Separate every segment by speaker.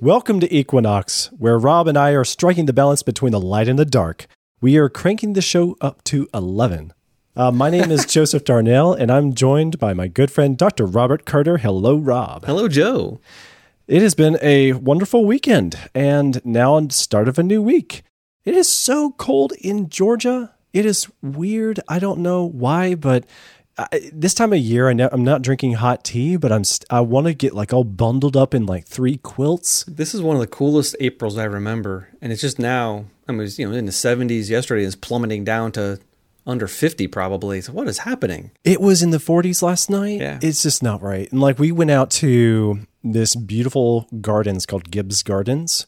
Speaker 1: Welcome to Equinox, where Rob and I are striking the balance between the light and the dark. We are cranking the show up to 11. Uh, my name is Joseph Darnell, and I'm joined by my good friend, Dr. Robert Carter. Hello, Rob.
Speaker 2: Hello, Joe.
Speaker 1: It has been a wonderful weekend, and now on the start of a new week. It is so cold in Georgia. It is weird. I don't know why, but I, this time of year, I know, I'm not drinking hot tea, but I'm st- I want to get like all bundled up in like three quilts.
Speaker 2: This is one of the coolest Aprils I remember, and it's just now. I mean, it was, you know, in the 70s yesterday, it's plummeting down to under 50 probably. So what is happening?
Speaker 1: It was in the 40s last night.
Speaker 2: Yeah.
Speaker 1: It's just not right. And like we went out to this beautiful gardens called Gibbs Gardens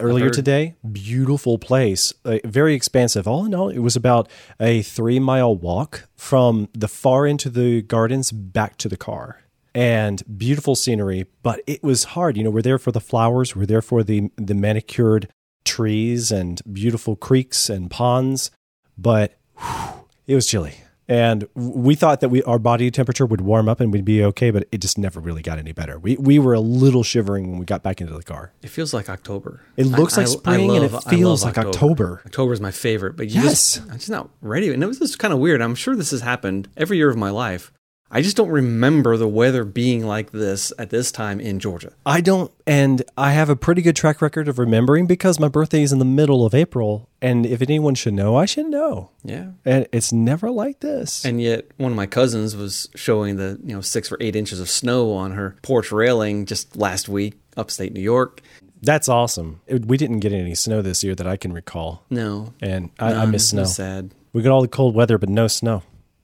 Speaker 1: earlier today. Beautiful place, uh, very expansive. All in all, it was about a three mile walk from the far end of the gardens back to the car. And beautiful scenery, but it was hard. You know, we're there for the flowers, we're there for the the manicured trees and beautiful creeks and ponds, but whew, it was chilly. And we thought that we our body temperature would warm up and we'd be okay, but it just never really got any better. We we were a little shivering when we got back into the car.
Speaker 2: It feels like October.
Speaker 1: It looks like spring and it feels like October.
Speaker 2: October is my favorite, but you
Speaker 1: Yes.
Speaker 2: just, I'm just not ready. And it was just kind of weird. I'm sure this has happened every year of my life. I just don't remember the weather being like this at this time in Georgia.
Speaker 1: I don't, and I have a pretty good track record of remembering because my birthday is in the middle of April. And if anyone should know, I should know.
Speaker 2: Yeah.
Speaker 1: And it's never like this.
Speaker 2: And yet, one of my cousins was showing the you know six or eight inches of snow on her porch railing just last week, upstate New York.
Speaker 1: That's awesome. It- we didn't get any snow this year that I can recall.
Speaker 2: No,
Speaker 1: And I, I miss snow.
Speaker 2: sad.
Speaker 1: We got all the cold weather, but no snow.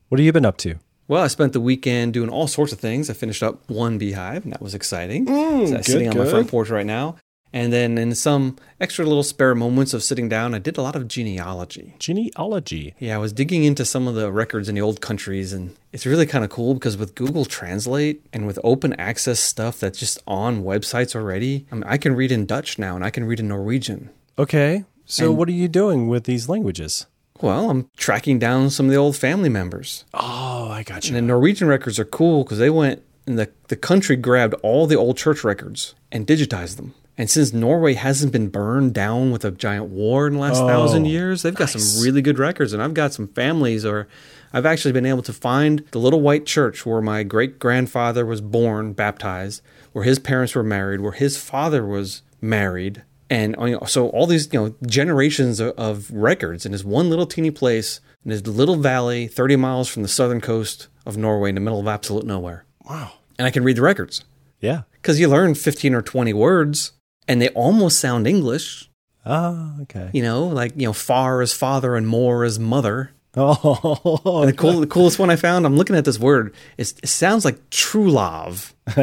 Speaker 1: What have you been up to?
Speaker 2: Well, I spent the weekend doing all sorts of things. I finished up one beehive, and that was exciting. so that's sitting on my
Speaker 1: Mm,
Speaker 2: front porch right now. And then in some extra little spare moments of sitting down, I did a lot of genealogy.
Speaker 1: Genealogy.
Speaker 2: Yeah, I was digging into some of the records in the old countries, and it's really kind of cool because with Google Translate and with open access stuff that's just on websites already, I, mean, I can read in Dutch now and I can read in Norwegian.
Speaker 1: Okay. So
Speaker 2: And-
Speaker 1: what are you doing with these languages?
Speaker 2: Well, I'm tracking down some of the old family members.
Speaker 1: Oh, I got you.
Speaker 2: And the Norwegian records are cool because they went and the, the country grabbed all the old church records and digitized them. And since Norway hasn't been burned down with a giant war in the last oh, thousand years, they've got some really good records. And I've got some families, or I've actually been able to find the little white church where my great grandfather was born, baptized, where his parents were married, where his father was married. And you know, so all these you know generations of, of records in this one little teeny place in this little valley, thirty miles from the southern coast of Norway, in the middle of absolute nowhere.
Speaker 1: Wow.
Speaker 2: And I can read the records
Speaker 1: Yeah.
Speaker 2: because you learn fifteen or twenty words, and they almost sound English.
Speaker 1: Ah, okay.
Speaker 2: You know, like you know, far as father and more as mother.
Speaker 1: Oh,
Speaker 2: And the cool, the coolest one I found. I'm looking at this word. It's, it sounds like true love.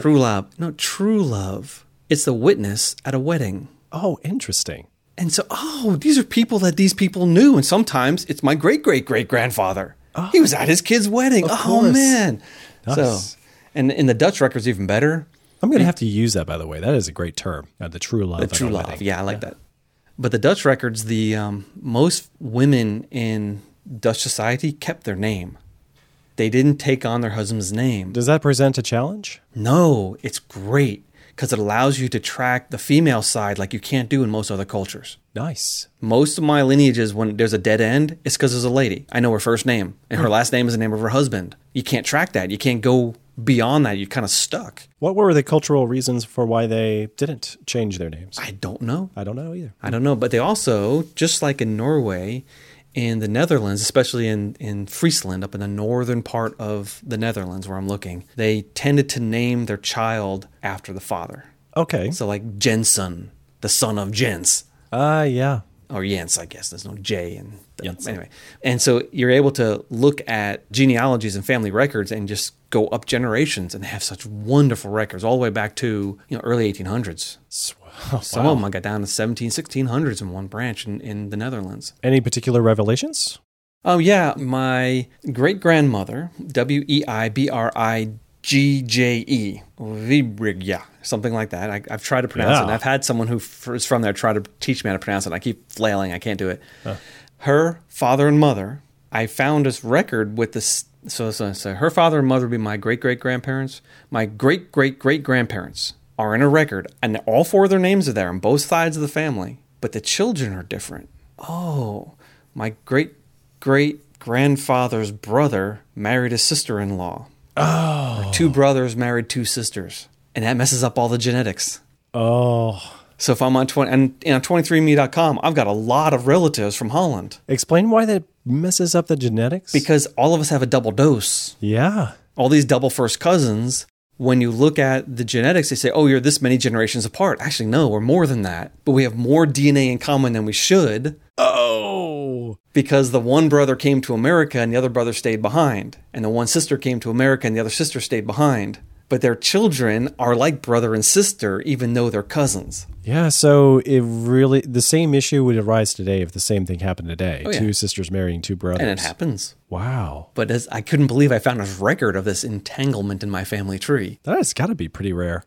Speaker 2: true love. No, true love. It's the witness at a wedding.
Speaker 1: oh, interesting.
Speaker 2: And so, oh, these are people that these people knew. And sometimes it's my great great great grandfather. Oh, He was at his kid's wedding. Oh,
Speaker 1: course.
Speaker 2: man.
Speaker 1: Nice.
Speaker 2: So, and in the Dutch records, even better.
Speaker 1: I'm going to have to use that, by the way. That is a great term. Uh, the true love.
Speaker 2: The true love.
Speaker 1: wedding.
Speaker 2: Yeah, I like that. But the Dutch records, the um, most women in Dutch society kept their name. They didn't take on their husband's name.
Speaker 1: Does that present a challenge?
Speaker 2: No, it's great because it allows you to track the female side like you can't do in most other cultures.
Speaker 1: Nice.
Speaker 2: Most of my lineages, when there's a dead end, it's because there's a lady. I know her first name, and her hmm. last name is the name of her husband. You can't track that. You can't go beyond that. You're kind of stuck.
Speaker 1: What were the cultural reasons for why they didn't change their names?
Speaker 2: I don't know.
Speaker 1: I don't know either.
Speaker 2: I don't know. But they also, just like in Norway, in the Netherlands, especially in, in Friesland, up in the northern part of the Netherlands where I'm looking, they tended to name their child after the father.
Speaker 1: Okay.
Speaker 2: So, like Jensen, the son of Jens.
Speaker 1: Ah, yeah.
Speaker 2: or Jens, I guess. There's no J in
Speaker 1: Jens.
Speaker 2: anyway. And so you're able to look at genealogies and family records and just go up generations, and they have such wonderful records all the way back to you know early 1800s.
Speaker 1: Sw-
Speaker 2: Some of them I got down to 17, 1600s in one branch in, in the Netherlands.
Speaker 1: Any particular revelations?
Speaker 2: Oh yeah, my great grandmother, W E I B R I G J E, Vibrigya, something like that. I, I've tried to pronounce it.
Speaker 1: Yeah.
Speaker 2: And I've had someone who is from there try to teach me how to pronounce it. I keep flailing. I can't do it. Her father and mother, I found this record with this. So, so, so her father and mother would be my great great grandparents. My great great great grandparents are in a record, and all four of their names are there on both sides of the family, but the children are different. Oh, my great great grandfather's brother married a sister in law.
Speaker 1: Oh.
Speaker 2: Or two brothers married two sisters. And that messes up all the genetics.
Speaker 1: Oh.
Speaker 2: So if I'm on 20 and you know 23andme.com, I've got a lot of relatives from Holland
Speaker 1: Explain why that messes up the genetics?
Speaker 2: because all of us have a double dose.
Speaker 1: yeah.
Speaker 2: All these double first cousins, when you look at the genetics, they say, "Oh, you're this many generations apart." Actually, no, we're more than that. But we have more DNA in common than we should
Speaker 1: Oh.
Speaker 2: because the one brother came to America and the other brother stayed behind, and the one sister came to America and the other sister stayed behind. But their children are like brother and sister, even though they're cousins.
Speaker 1: Yeah, so it really the same issue would arise today if the same thing happened today.
Speaker 2: Oh, yeah.
Speaker 1: Two sisters marrying two brothers.
Speaker 2: And it happens.
Speaker 1: Wow.
Speaker 2: But as I couldn't believe I found a record of this entanglement in my family tree.
Speaker 1: That has got to be pretty rare.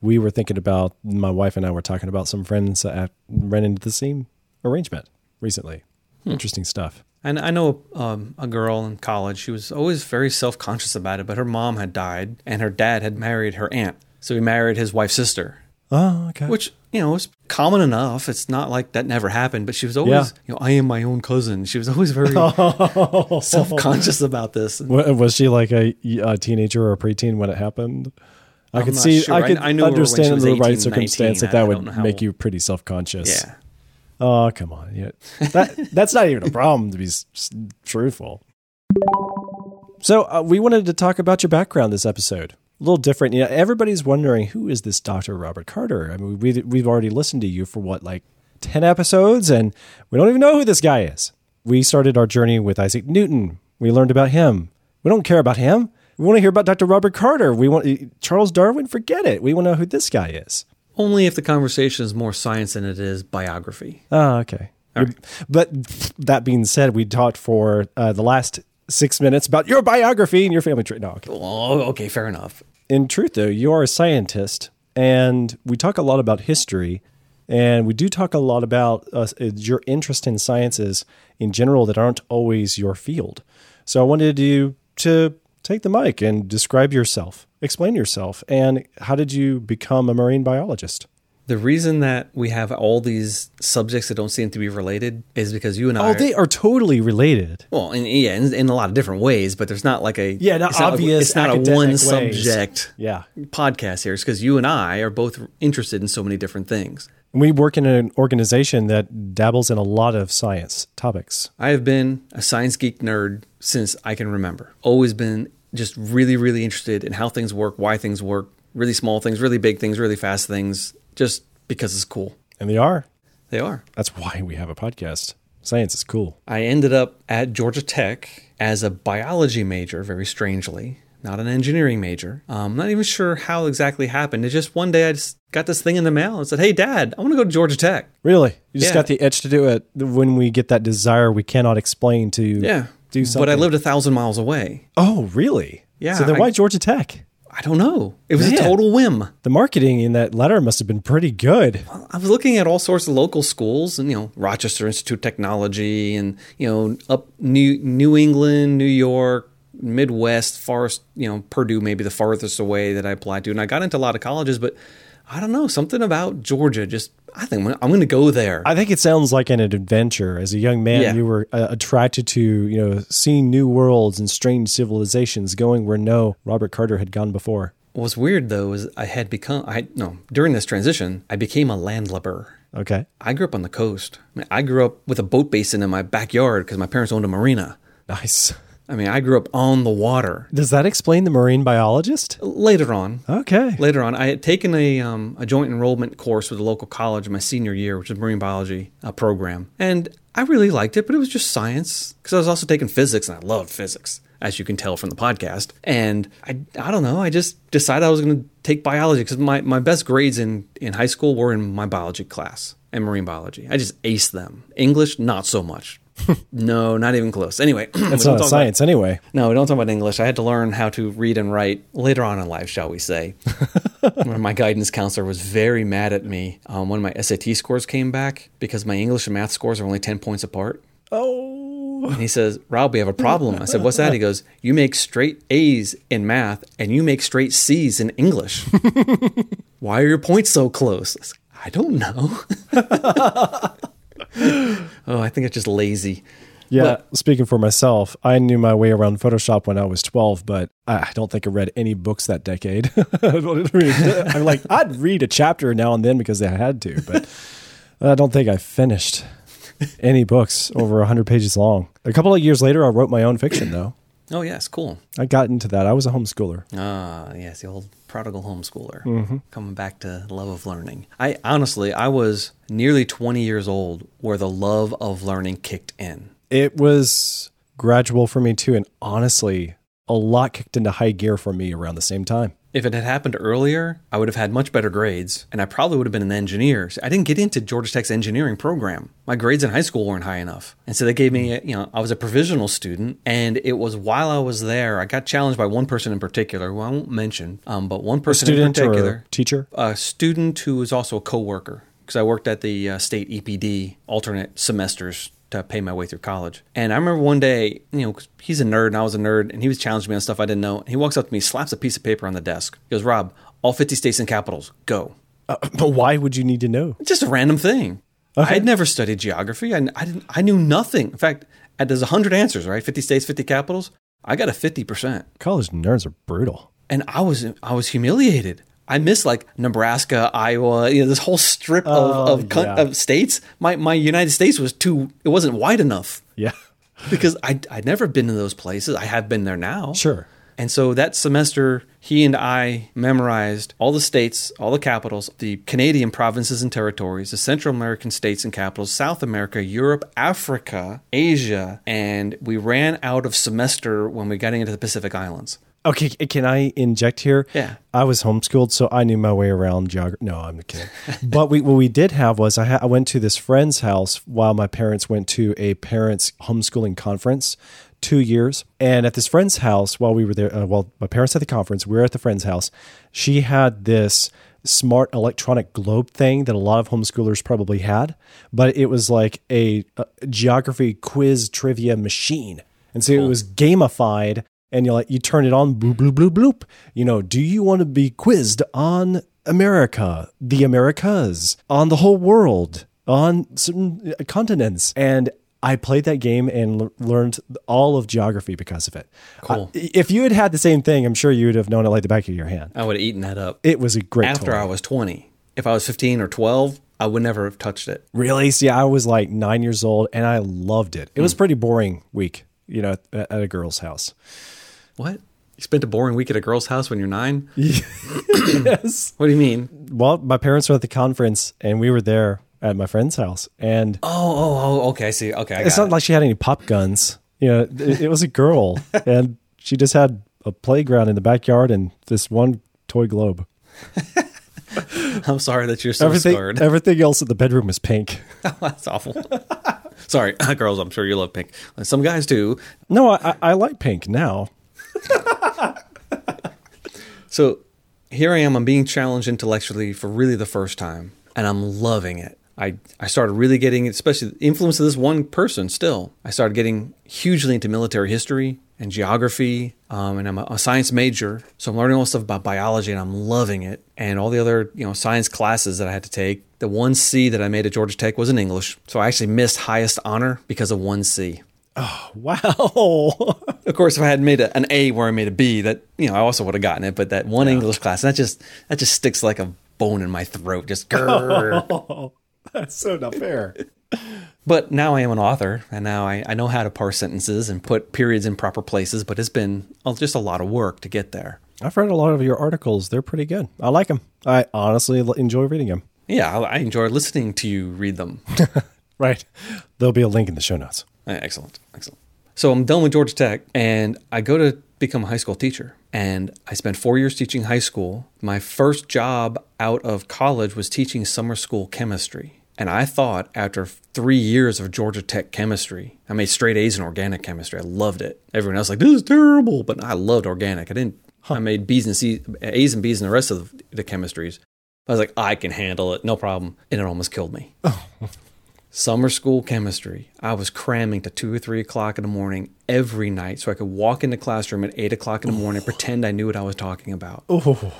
Speaker 1: We were thinking about my wife and I were talking about some friends that ran into the same arrangement recently. Interesting stuff.
Speaker 2: And I know um, a girl in college. She was always very self conscious about it, but her mom had died and her dad had married her aunt. So he married his wife's sister,
Speaker 1: Oh, okay.
Speaker 2: which, you know, was common enough. It's not like that never happened, but she was always,
Speaker 1: Yeah.
Speaker 2: you know, I am my own cousin. She was always very self conscious about this.
Speaker 1: Was she like a, a teenager or a preteen when it happened? I
Speaker 2: I'm
Speaker 1: could see.
Speaker 2: sure.
Speaker 1: I could
Speaker 2: I knew her when she
Speaker 1: understand in the
Speaker 2: 18,
Speaker 1: right
Speaker 2: 19.
Speaker 1: circumstance that that would make you pretty self conscious.
Speaker 2: Yeah.
Speaker 1: Oh, come on. Yeah. That, that's not even a problem to be truthful. So, uh, we wanted to talk about your background this episode. A little different. You know, everybody's wondering who is this Dr. Robert Carter? I mean, we, we've already listened to you for what, like 10 episodes, and we don't even know who this guy is. We started our journey with Isaac Newton. We learned about him. We don't care about him. We want to hear about Dr. Robert Carter. We want Charles Darwin. Forget it. We want to know who this guy is.
Speaker 2: Only if the conversation is more science than it is biography.
Speaker 1: Oh, okay. But that being said, we talked for uh, the last six minutes about your biography and your family tree. No, okay.
Speaker 2: Oh, okay, fair enough.
Speaker 1: In truth, though, you are a scientist, and we talk a lot about history, and we do talk a lot about uh, your interest in sciences in general that aren't always your field. So I wanted you to take the mic and describe yourself, explain yourself, and how did you become a marine biologist?
Speaker 2: The reason that we have all these subjects that don't seem to be related is because you and oh, I.
Speaker 1: Oh, they are totally related.
Speaker 2: well, in, yeah, in, in a lot of different ways, but there's not like a
Speaker 1: Yeah, not
Speaker 2: it's
Speaker 1: obvious
Speaker 2: it's not a one
Speaker 1: ways.
Speaker 2: subject
Speaker 1: Yeah.
Speaker 2: podcast here. It's because you and I are both interested in so many different things.
Speaker 1: We work in an organization that dabbles in a lot of science topics.
Speaker 2: I have been a science geek nerd since I can remember. Always been just really, really interested in how things work, why things work, really small things, really big things, really fast things, just because it's cool.
Speaker 1: And they are.
Speaker 2: They are.
Speaker 1: That's why we have a podcast. Science is cool.
Speaker 2: I ended up at Georgia Tech as a biology major, very strangely, not an engineering major. Um, not even sure how exactly happened. It just one day I just got this thing in the mail and said, "Hey, Dad, I want to go to Georgia Tech."
Speaker 1: Really? You just
Speaker 2: Yeah.
Speaker 1: got the itch to do it when we get that desire we cannot explain to
Speaker 2: Yeah,
Speaker 1: do something.
Speaker 2: But I lived a thousand miles away.
Speaker 1: Oh, really?
Speaker 2: Yeah,
Speaker 1: So then
Speaker 2: I-
Speaker 1: why Georgia Tech?
Speaker 2: I don't know. It was
Speaker 1: Man.
Speaker 2: a total whim.
Speaker 1: The marketing in that letter must have been pretty good.
Speaker 2: I was looking at all sorts of local schools, and you know, Rochester Institute of Technology, and you know, up New New England, New York, Midwest, farthest, you know, Purdue, maybe the farthest away that I applied to, and I got into a lot of colleges, but I don't know, something about Georgia just. I think I'm going to go there.
Speaker 1: I think it sounds like an adventure. As a young man,
Speaker 2: Yeah.
Speaker 1: you were uh, attracted to, you know, seeing new worlds and strange civilizations, going where no Robert Carter had gone before.
Speaker 2: What's weird though is I had become I no during this transition I became a landlubber.
Speaker 1: Okay.
Speaker 2: I grew up on the coast. I, mean, I grew up with a boat basin in my backyard because my parents owned a marina.
Speaker 1: Nice.
Speaker 2: I mean, I grew up on the water.
Speaker 1: Does that explain the marine biologist?
Speaker 2: Later on,
Speaker 1: Okay.
Speaker 2: later on, I had taken a um, a joint enrollment course with a local college my senior year, which is marine biology uh, program, and I really liked it. But it was just science because I was also taking physics, and I loved physics, as you can tell from the podcast. And I I don't know, I just decided I was going to take biology because my my best grades in in high school were in my biology class and marine biology. I just aced them. English, not so much. No, not even close. Anyway, don't
Speaker 1: not science anyway.
Speaker 2: no, we don't talk about English. I had to learn how to read and write later on in life, shall we say. my guidance counselor was very mad at me um, when my SAT scores came back because my English and math scores are only 10 points apart.
Speaker 1: Oh.
Speaker 2: And he says, Rob, we have a problem. I said, What's that? He goes, You make straight A's in math and you make straight C's in English. Why are your points so close? I, said, I don't know. oh, I think it's just lazy.
Speaker 1: Yeah, speaking for myself, I knew my way around Photoshop when I was 12, but I don't think I read any books that decade. I'm like, I'd read a chapter now and then because I had to, but I don't think I finished any books over 100 pages long. A couple of years later, I wrote my own fiction, though.
Speaker 2: Oh, yes, cool.
Speaker 1: I got into that. I was a homeschooler.
Speaker 2: Ah, yes, the old prodigal homeschooler. Mm-hmm. Coming back to love of learning. I honestly, I was nearly 20 years old where the love of learning kicked in.
Speaker 1: It was gradual for me, too. And honestly, a lot kicked into high gear for me around the same time.
Speaker 2: If it had happened earlier, I would have had much better grades and I probably would have been an engineer. I didn't get into Georgia Tech's engineering program. My grades in high school weren't high enough. And so they gave me, you know, I was a provisional student and it was while I was there, I got challenged by one person in particular, who I won't mention, um, but one person in
Speaker 1: Student
Speaker 2: particular,
Speaker 1: or teacher?
Speaker 2: a student who was also a co-worker because I worked at the uh, state EPD alternate semesters to pay my way through college. And I remember one day, you know, he's a nerd and I was a nerd, and he was challenging me on stuff I didn't know. And he walks up to me, slaps a piece of paper on the desk. He goes, "Rob, all 50 states and capitals, go."
Speaker 1: Uh, but why would you need to know?
Speaker 2: Just a random thing. I had never studied geography. I, I didn't. I knew nothing. In fact, there's hundred answers, right? 50 states, 50 capitals. I got a 50 percent,
Speaker 1: College nerds are brutal.
Speaker 2: and I was I was humiliated. I missed like Nebraska, Iowa, you know, this whole strip
Speaker 1: Oh,
Speaker 2: of of,
Speaker 1: yeah.
Speaker 2: of states. My my United States was too. It wasn't wide enough
Speaker 1: Yeah.
Speaker 2: because I I'd never been in those places. I have been there now.
Speaker 1: Sure.
Speaker 2: And so that semester, he and I memorized all the states, all the capitals, the Canadian provinces and territories, the Central American states and capitals, South America, Europe, Africa, Asia, and we ran out of semester when we got into the Pacific Islands.
Speaker 1: Okay, can I inject here?
Speaker 2: Yeah.
Speaker 1: I was homeschooled, so I knew my way around geography. No, I'm kidding. but we, what we did have was I, ha- I went to this friend's house while my parents went to a parents' homeschooling conference, two years. And at this friend's house, while we were there, uh, while my parents had the conference, we were at the friend's house. She had this smart electronic globe thing that a lot of homeschoolers probably had, but it was like a, a geography quiz trivia machine. And so it was gamified and you like you turn it on bloop bloop bloop bloop you know do you want to be quizzed on america the americas on the whole world on certain continents and i played that game and l- learned all of geography because of it
Speaker 2: Cool.
Speaker 1: Uh, if you had had the same thing i'm sure you would have known it like the back of your hand
Speaker 2: I would have eaten that up.
Speaker 1: it was a great
Speaker 2: After
Speaker 1: toy.
Speaker 2: I was 20. If I was 15 or 12, I would never have touched it.
Speaker 1: really see i was like nine years old and i loved it it was pretty boring week you know at, at a girl's house
Speaker 2: What? You spent a boring week at a girl's house when you're nine?
Speaker 1: yes
Speaker 2: What do you mean?
Speaker 1: well my parents were at the conference and we were there at my friend's house and
Speaker 2: Oh, oh, oh, okay. I see. Okay. I
Speaker 1: it's not
Speaker 2: it.
Speaker 1: like she had any pop guns. You know, it, it was a girl, and she just had a playground in the backyard and this one toy globe.
Speaker 2: I'm sorry that you're so
Speaker 1: everything,
Speaker 2: scarred.
Speaker 1: everything else in the bedroom was pink.
Speaker 2: That's awful. Sorry, girls. I'm sure you love pink. Some guys do.
Speaker 1: No, I- I like pink now.
Speaker 2: So here I am. I'm being challenged intellectually for really the first time, and I'm loving it. I, I started really getting, especially the influence of this one person still. I started getting hugely into military history and geography, um, and I'm a, a science major. So I'm learning all stuff about biology, and I'm loving it. And all the other, you know, science classes that I had to take. The one C that I made at Georgia Tech was in English. So I actually missed highest honor because of one C.
Speaker 1: Oh, wow.
Speaker 2: Of course, if I had made a, an A where I made a B, that you know I also would have gotten it. But that one English class, that just that just sticks like a bone in my throat. Just grrr.
Speaker 1: That's so not fair.
Speaker 2: but now I am an author, and now I, I know how to parse sentences and put periods in proper places. But it's been just a lot of work to get there.
Speaker 1: I've read a lot of your articles. They're pretty good. I like them. I honestly enjoy reading them.
Speaker 2: Yeah, I, I enjoy listening to you read them.
Speaker 1: Right. There'll be a link in the show notes.
Speaker 2: Uh, Excellent, excellent. So I'm done with Georgia Tech, and I go to become a high school teacher. And I spent four years teaching high school. My first job out of college was teaching summer school chemistry. And I thought after three years of Georgia Tech chemistry, I made straight A's in organic chemistry. I loved it. Everyone else was like, this is terrible, but I loved organic. I didn't. I made B's and C's, A's and B's in the rest of the chemistries. I was like, I can handle it, no problem. And it almost killed me. Summer school chemistry. I was cramming to two or three o'clock in the morning every night so I could walk in the classroom at eight o'clock in the morning and pretend I knew what I was talking about.
Speaker 1: Oh,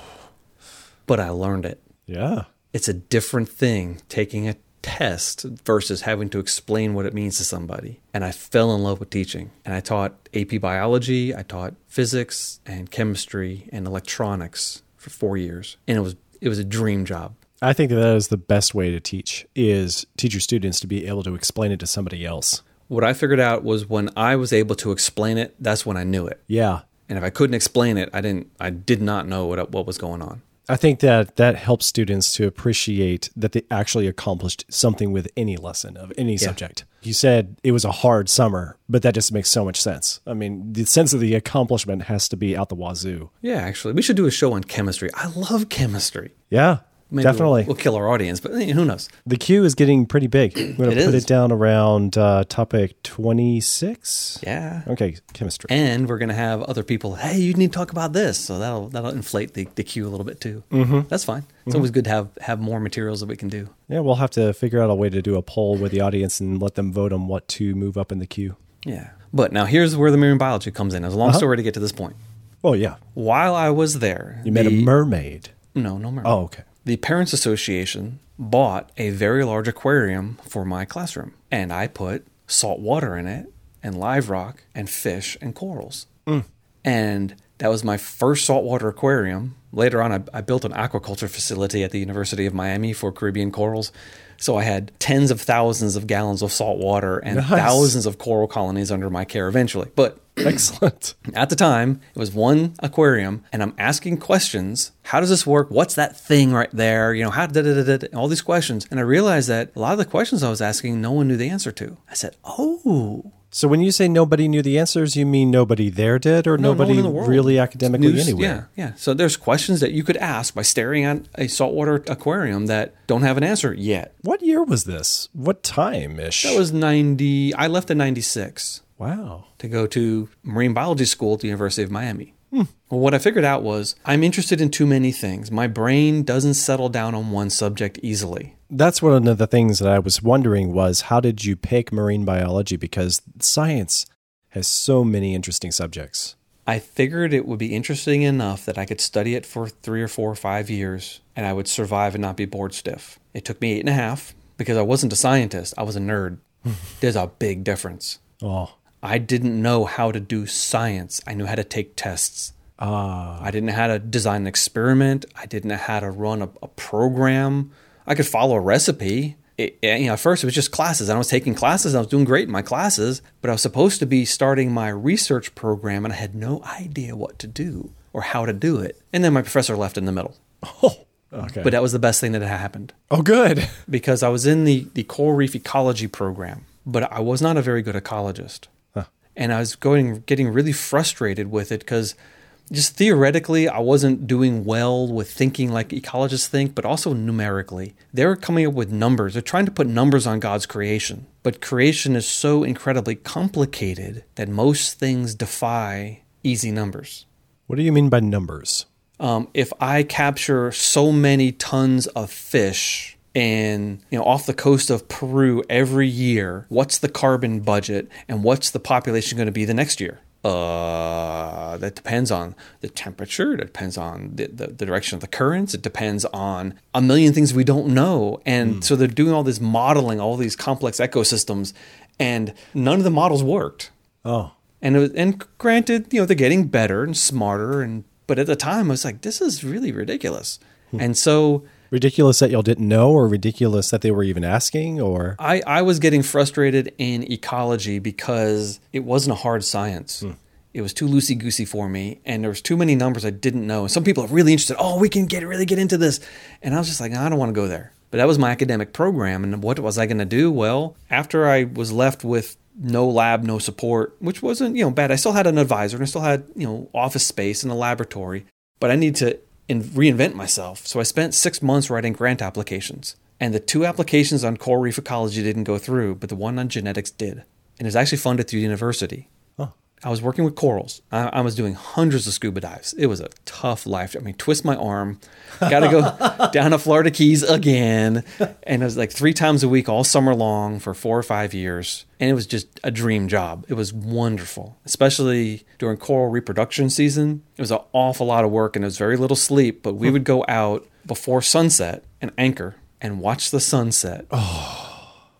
Speaker 2: But I learned it.
Speaker 1: yeah.
Speaker 2: It's a different thing taking a test versus having to explain what it means to somebody. And I fell in love with teaching. And I taught AP biology, I taught physics and chemistry and electronics for 4 years. And it was it was a dream job.
Speaker 1: I think that is the best way to teach is teach your students to be able to explain it to somebody else.
Speaker 2: What I figured out was when I was able to explain it, that's when I knew it.
Speaker 1: Yeah.
Speaker 2: And if I couldn't explain it, I didn't I did not know what what was going on.
Speaker 1: I think that that helps students to appreciate that they actually accomplished something with any lesson of any subject. You said it was a hard summer, but that just makes so much sense. I mean, the sense of the accomplishment has to be out the wazoo.
Speaker 2: Yeah, actually, we should do a show on chemistry. I love chemistry.
Speaker 1: Yeah,
Speaker 2: Maybe
Speaker 1: definitely.
Speaker 2: We'll, we'll kill our audience, but eh, who knows?
Speaker 1: the queue is getting pretty big. I'm going to put
Speaker 2: is.
Speaker 1: it down around uh, topic 26.
Speaker 2: Yeah.
Speaker 1: Okay, chemistry.
Speaker 2: And we're gonna have other people. Hey, you need to talk about this, so that'll that'll inflate the, the queue a little bit too. Mm-hmm. That's fine. It's always good to have have more materials that we can do.
Speaker 1: yeah, we'll have to figure out a way to do a poll with the audience and let them vote on what to move up in the queue.
Speaker 2: Yeah. But now here's where the marine biology comes in. It's a long story to get to this point.
Speaker 1: Oh, yeah.
Speaker 2: While I was there,
Speaker 1: You met a mermaid.
Speaker 2: no no mermaid.
Speaker 1: Oh, okay.
Speaker 2: The Parents Association bought a very large aquarium for my classroom, and I put salt water in it, and live rock, and fish, and corals. Mm. And that was my first saltwater aquarium. Later on, I, I built an aquaculture facility at the University of Miami for Caribbean corals. So I had tens of thousands of gallons of salt water and
Speaker 1: Nice.
Speaker 2: thousands of coral colonies under my care eventually. But
Speaker 1: Excellent.
Speaker 2: at the time, it was one aquarium, and I'm asking questions. How does this work? What's that thing right there? You know, how da da da da? All these questions, and I realized that a lot of the questions I was asking, no one knew the answer to. I said, "Oh,
Speaker 1: So when you say nobody knew the answers, you mean nobody there did, or
Speaker 2: no, no
Speaker 1: nobody
Speaker 2: world.
Speaker 1: really academically
Speaker 2: News-
Speaker 1: anywhere?
Speaker 2: Yeah, yeah. So there's questions that you could ask by staring at a saltwater aquarium that don't have an answer yet.
Speaker 1: What year was this? What time ish?
Speaker 2: That was 90. I left in 96.
Speaker 1: Wow.
Speaker 2: to go to marine biology school at the University of Miami. Well, what I figured out was I'm interested in too many things. My brain doesn't settle down on one subject easily.
Speaker 1: That's one of the things that I was wondering was how did you pick marine biology? Because science has so many interesting subjects.
Speaker 2: I figured it would be interesting enough that I could study it for three or four or five years and I would survive and not be bored stiff. It took me eight and a half because I wasn't a scientist, I was a nerd. Hmm. There's a big difference.
Speaker 1: Oh,
Speaker 2: I didn't know how to do science. I knew how to take tests.
Speaker 1: ah,
Speaker 2: I didn't know how to design an experiment. I didn't know how to run a, a program. I could follow a recipe. It, you know, at first it was just classes. and I was taking classes. I was doing great in my classes, but I was supposed to be starting my research program, and I had no idea what to do or how to do it. And then my professor left in the middle.
Speaker 1: oh, okay.
Speaker 2: But that was the best thing that had happened
Speaker 1: oh, good.
Speaker 2: because I was in the, the coral reef ecology program, but I was not a very good ecologist. And I was going getting really frustrated with it because just theoretically I wasn't doing well with thinking like ecologists think, but also numerically. They're coming up with numbers. They're trying to put numbers on God's creation. But creation is so incredibly complicated that most things defy easy numbers.
Speaker 1: What do you mean by numbers?
Speaker 2: um, if I capture so many tons of fish and you know off the coast of Peru every year, what's the carbon budget and what's the population going to be the next year? Uh, that depends on the temperature. It depends on the, the, the direction of the currents. It depends on a million things we don't know. And so they're doing all this modeling, all these complex ecosystems, and none of the models worked.
Speaker 1: Oh,
Speaker 2: And it was, and granted, you know, they're getting better and smarter and but at the time I was like, this is really ridiculous. and so
Speaker 1: ridiculous that y'all didn't know, or ridiculous that they were even asking, or
Speaker 2: I, I was getting frustrated in ecology because it wasn't a hard science. Hmm. It was too loosey goosey for me, and there was too many numbers I didn't know. And some people are really interested. Oh, we can get really get into this, and I was just like, I don't want to go there. But that was my academic program, and what was I going to do? Well, after I was left with no lab, no support, which wasn't you know bad. I still had an advisor, and I still had you know office space and a laboratory, but I need to in, reinvent myself. So I spent six months writing grant applications. And the two applications on coral reef ecology didn't go through, but the one on genetics did. And was actually funded through the university. I was working with corals. I, I was doing hundreds of scuba dives. It was a tough life. I mean, twist my arm, got to go down to Florida Keys again. And it was like three times a week all summer long for four or five years. And it was just a dream job. It was wonderful, especially during coral reproduction season. It was an awful lot of work and it was very little sleep, but we hmm. would go out before sunset and anchor and watch the sunset. Oh.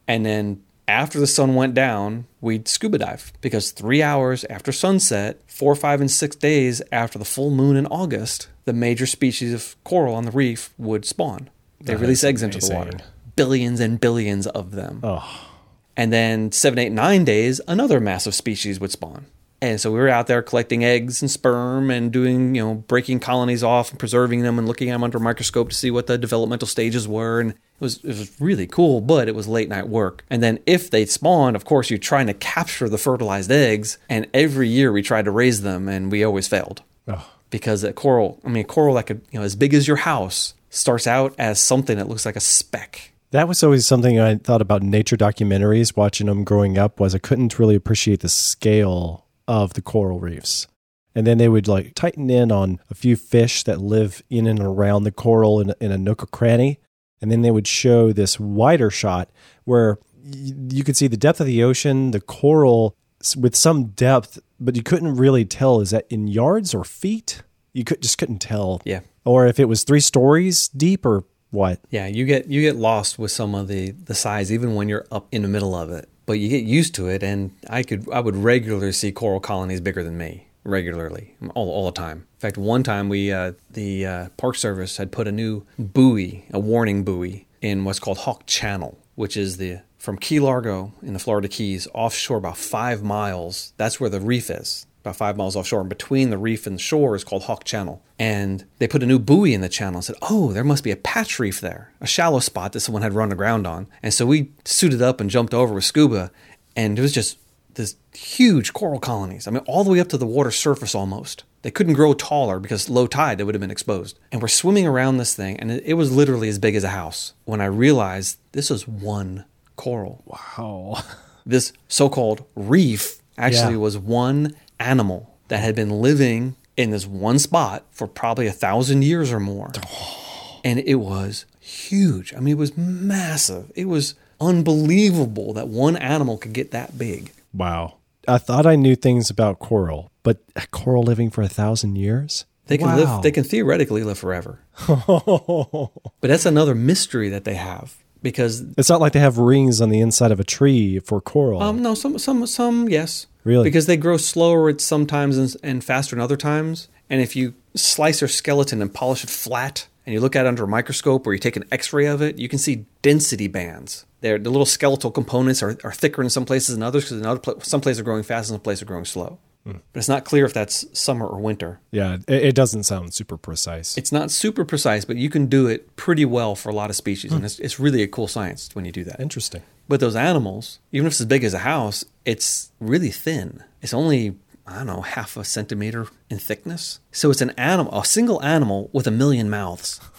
Speaker 2: And then after the sun went down, we'd scuba dive because three hours after sunset, four, five, and six days after the full moon in August, the major species of coral on the reef would spawn. They
Speaker 1: That
Speaker 2: release eggs into the water. Billions and billions of them.
Speaker 1: Oh,
Speaker 2: And then seven, eight, nine days, another massive species would spawn. And so we were out there collecting eggs and sperm and doing, you know, breaking colonies off and preserving them and looking at them under a microscope to see what the developmental stages were. And it was it was really cool, but it was late night work. And then if they spawned, of course, you're trying to capture the fertilized eggs. And every year we tried to raise them, and we always failed
Speaker 1: oh.
Speaker 2: because a coral, I mean, a coral that could, you know, as big as your house, starts out as something that looks like a speck.
Speaker 1: That was always something I thought about nature documentaries, watching them growing up, was I couldn't really appreciate the scale of the coral reefs. And then they would like tighten in on a few fish that live in and around the coral in, in a nook or cranny. And then they would show this wider shot where y- you could see the depth of the ocean, the coral with some depth, but you couldn't really tell is that in yards or feet? You could just couldn't tell.
Speaker 2: Yeah.
Speaker 1: Or if it was three stories deep or what.
Speaker 2: Yeah, you get you get lost with some of the the size even when you're up in the middle of it. But you get used to it and I could I would regularly see coral colonies bigger than me regularly all, all the time. In fact, one time we uh, the uh, Park Service had put a new buoy, a warning buoy in what's called Hawk Channel, which is the from Key Largo in the Florida Keys offshore about 5 miles. That's where the reef is about five miles offshore, and between the reef and shore is called Hawk Channel. And they put a new buoy in the channel and said, Oh, there must be a patch reef there, a shallow spot that someone had run aground on. And so we suited up and jumped over with scuba, and it was just this huge coral colonies. I mean, all the way up to the water surface almost. They couldn't grow taller because low tide, they would have been exposed. And we're swimming around this thing, and it was literally as big as a house when I realized this was one coral
Speaker 1: Wow.
Speaker 2: this so-called reef actually
Speaker 1: Yeah.
Speaker 2: was one animal that had been living in this one spot for probably a thousand years or more and it was huge i mean it was massive it was unbelievable that one animal could get that big
Speaker 1: Wow. I thought I knew things about coral, but a coral living for a thousand years?
Speaker 2: they can
Speaker 1: Wow.
Speaker 2: live they can theoretically live forever but that's another mystery that they have because
Speaker 1: It's not like they have rings on the inside of a tree for coral.
Speaker 2: Um, no, some, some, some, yes.
Speaker 1: Really?
Speaker 2: Because they grow slower at sometimes and, and faster in other times. And if you slice their skeleton and polish it flat, and you look at it under a microscope or you take an X-ray of it, you can see density bands. They're, the little skeletal components are, are thicker in some places than others because pla- some places are growing fast and some places are growing slow. But it's not clear if that's summer or winter.
Speaker 1: yeah, it, it doesn't sound super precise.
Speaker 2: It's not super precise, but you can do it pretty well for a lot of species,
Speaker 1: Hmm.
Speaker 2: and it's, it's really a cool science when you do that.
Speaker 1: Interesting.
Speaker 2: But those animals, even if it's as big as a house, it's really thin. It's only, I don't know, half a centimeter in thickness. So it's an animal, a single animal with a million mouths.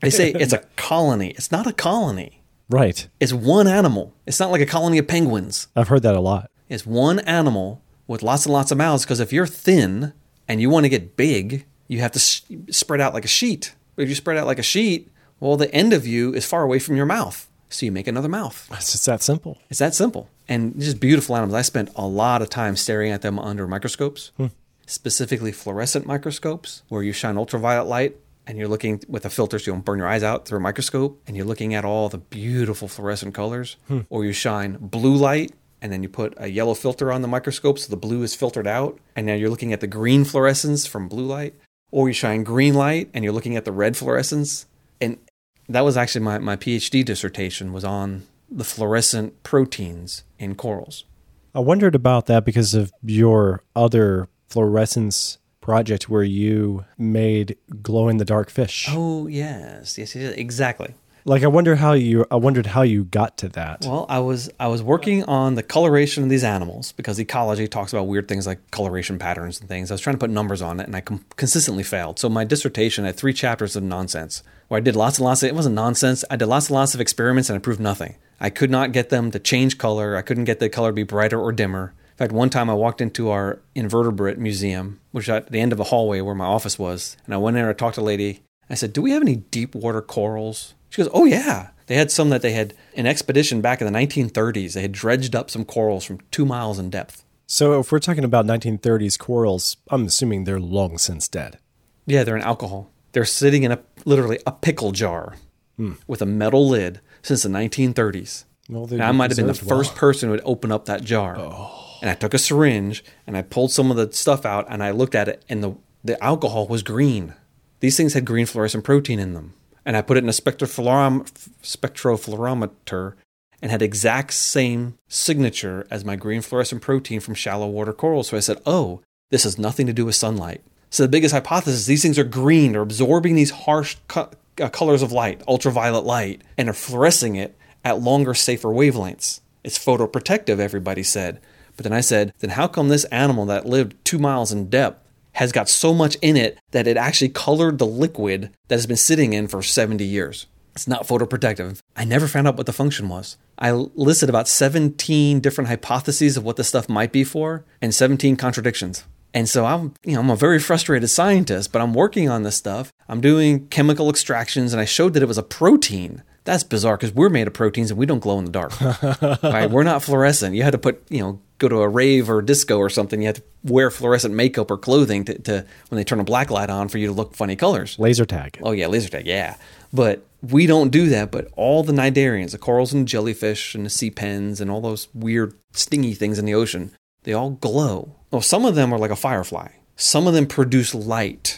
Speaker 2: They say it's a colony. It's not a colony.
Speaker 1: Right.
Speaker 2: It's one animal. It's not like a colony of penguins.
Speaker 1: I've heard that a lot.
Speaker 2: It's one animal with lots and lots of mouths because if you're thin and you want to get big, you have to s spread out like a sheet. But if you spread out like a sheet, well, the end of you is far away from your mouth. So you make another mouth.
Speaker 1: It's just that simple.
Speaker 2: It's that simple. And just beautiful animals. I spent a lot of time staring at them under microscopes, hmm. specifically fluorescent microscopes, where you shine ultraviolet light and you're looking with a filter so you don't burn your eyes out through a microscope and you're looking at all the beautiful fluorescent colors. Hmm. Or you shine blue light and then you put a yellow filter on the microscope so the blue is filtered out. And now you're looking at the green fluorescence from blue light. Or you shine green light and you're looking at the red fluorescence. And that was actually my, my PhD dissertation was on the fluorescent proteins in corals.
Speaker 1: I wondered about that because of your other fluorescence project where you made glow in the dark fish.
Speaker 2: Oh yes, yes, yes, exactly.
Speaker 1: Like I wonder how you I wondered how you got to that.
Speaker 2: Well, I was I was working on the coloration of these animals because ecology talks about weird things like coloration patterns and things. I was trying to put numbers on it, and I com- consistently failed. So my dissertation had three chapters of nonsense, where I did lots and lots of it wasn't nonsense. I did lots and lots of experiments, and I proved nothing. I could not get them to change color. I couldn't get the color to be brighter or dimmer. In fact, one time I walked into our invertebrate museum, which at the end of a hallway where my office was, and I went in there and talked to a lady. I said, "Do we have any deep water corals?" She goes, "Oh yeah." They had some that they had an expedition back in the 1930s. They had dredged up some corals from two miles in depth.
Speaker 1: So if we're talking about 1930s corals, I'm assuming they're long since dead.
Speaker 2: Yeah, they're in alcohol. They're sitting in a literally a pickle jar hmm. with a metal lid since the 1930s.
Speaker 1: Well,
Speaker 2: And I might have been the
Speaker 1: preserved well.
Speaker 2: first person who would open up that jar. Oh. And I took a syringe and I pulled some of the stuff out and I looked at it and the, the alcohol was green. These things had green fluorescent protein in them. And I put it in a spectrophorom- spectrofluorometer and had exact same signature as my green fluorescent protein from shallow water corals. So I said, oh, this has nothing to do with sunlight. So the biggest hypothesis, these things are green, they're absorbing these harsh co- uh, colors of light, ultraviolet light, and are fluorescing it at longer, safer wavelengths. It's photoprotective, everybody said. But then I said, then how come this animal that lived two miles in depth has got so much in it that it actually colored the liquid that has been sitting in for 70 years? It's not photoprotective. I never found out what the function was. I listed about 17 different hypotheses of what this stuff might be for and 17 contradictions. And so I'm, you know, I'm a very frustrated scientist, but I'm working on this stuff. I'm doing chemical extractions and I showed that it was a protein. That's bizarre because we're made of proteins and we don't glow in the dark. right? We're not fluorescent. You had to put, you know, go to a rave or a disco or something. You had to wear fluorescent makeup or clothing to, to when they turn a black light on for you to look funny colors.
Speaker 1: Laser tag.
Speaker 2: Oh yeah, laser tag, yeah. But we don't do that. But all the cnidarians, the corals and jellyfish and the sea pens and all those weird stingy things in the ocean, they all glow. Oh, some of them are like a firefly. Some of them produce light.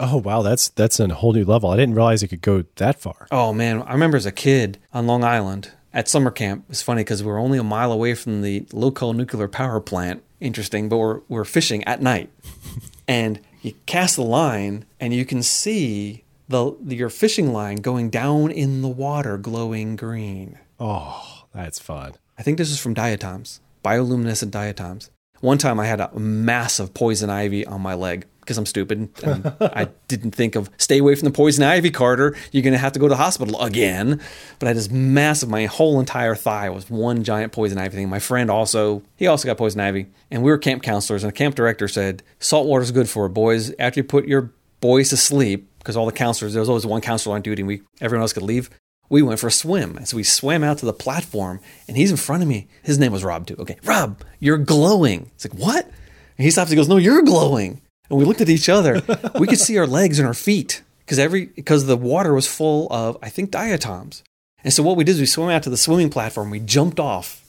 Speaker 1: Oh wow, that's that's a whole new level. I didn't realize it could go that far.
Speaker 2: Oh man, I remember as a kid on Long Island at summer camp. It's funny because we were only a mile away from the local nuclear power plant. Interesting, but we're we're fishing at night, and you cast the line, and you can see the your fishing line going down in the water, glowing green.
Speaker 1: Oh, that's fun.
Speaker 2: I think this is from diatoms, bioluminescent diatoms. One time I had a massive poison ivy on my leg because I'm stupid and I didn't think of stay away from the poison ivy, Carter. You're going to have to go to the hospital again. But I had this massive, my whole entire thigh was one giant poison ivy thing. My friend also, he also got poison ivy. And we were camp counselors and the camp director said, salt water's good for it, boys. After you put your boys to sleep, because all the counselors, there was always one counselor on duty and we, everyone else could leave we went for a swim. And so we swam out to the platform and he's in front of me. His name was Rob too. Okay, Rob, you're glowing. It's like, what? And he stops, he goes, No, you're glowing. And we looked at each other. we could see our legs and our feet because every because the water was full of, I think, diatoms. And so what we did is we swam out to the swimming platform, we jumped off,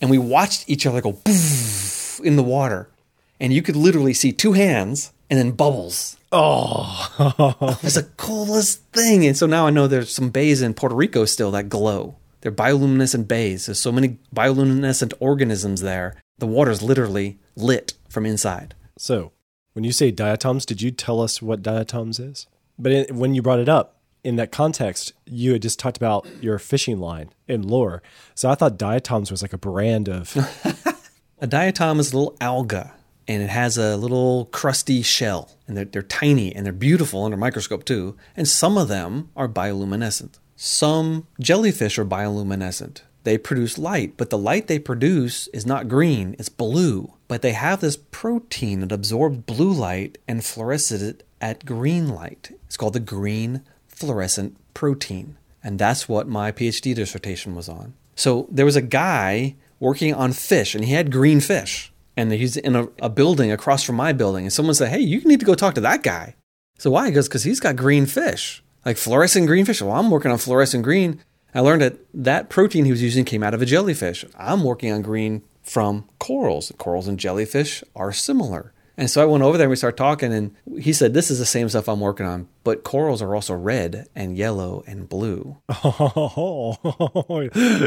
Speaker 2: and we watched each other go poof in the water. And you could literally see two hands and then bubbles.
Speaker 1: Oh,
Speaker 2: It's the coolest thing. And so now I know there's some bays in Puerto Rico still that glow. They're bioluminescent bays. There's so many bioluminescent organisms there. The water's literally lit from inside.
Speaker 1: so when you say diatoms, did you tell us what diatoms is? But in, when you brought it up in that context, you had just talked about your fishing line in lore. So I thought diatoms was like a brand of.
Speaker 2: A diatom is a little alga and it has a little crusty shell. And they're, they're tiny and they're beautiful under microscope too. And some of them are bioluminescent. Some jellyfish are bioluminescent. They produce light, but the light they produce is not green, it's blue. But they have this protein that absorbs blue light and fluoresces it at green light. It's called the green fluorescent protein. And that's what my PhD dissertation was on. So there was a guy working on fish, and he had green fish. And he's in a, a building across from my building. And someone said, Hey, you need to go talk to that guy. So why? He goes, Because he's got green fish, like fluorescent green fish. Well, I'm working on fluorescent green. I learned that that protein he was using came out of a jellyfish. I'm working on green from corals. Corals and jellyfish are similar. And so I went over there and we started talking, and he said, This is the same stuff I'm working on, but corals are also red and yellow and blue.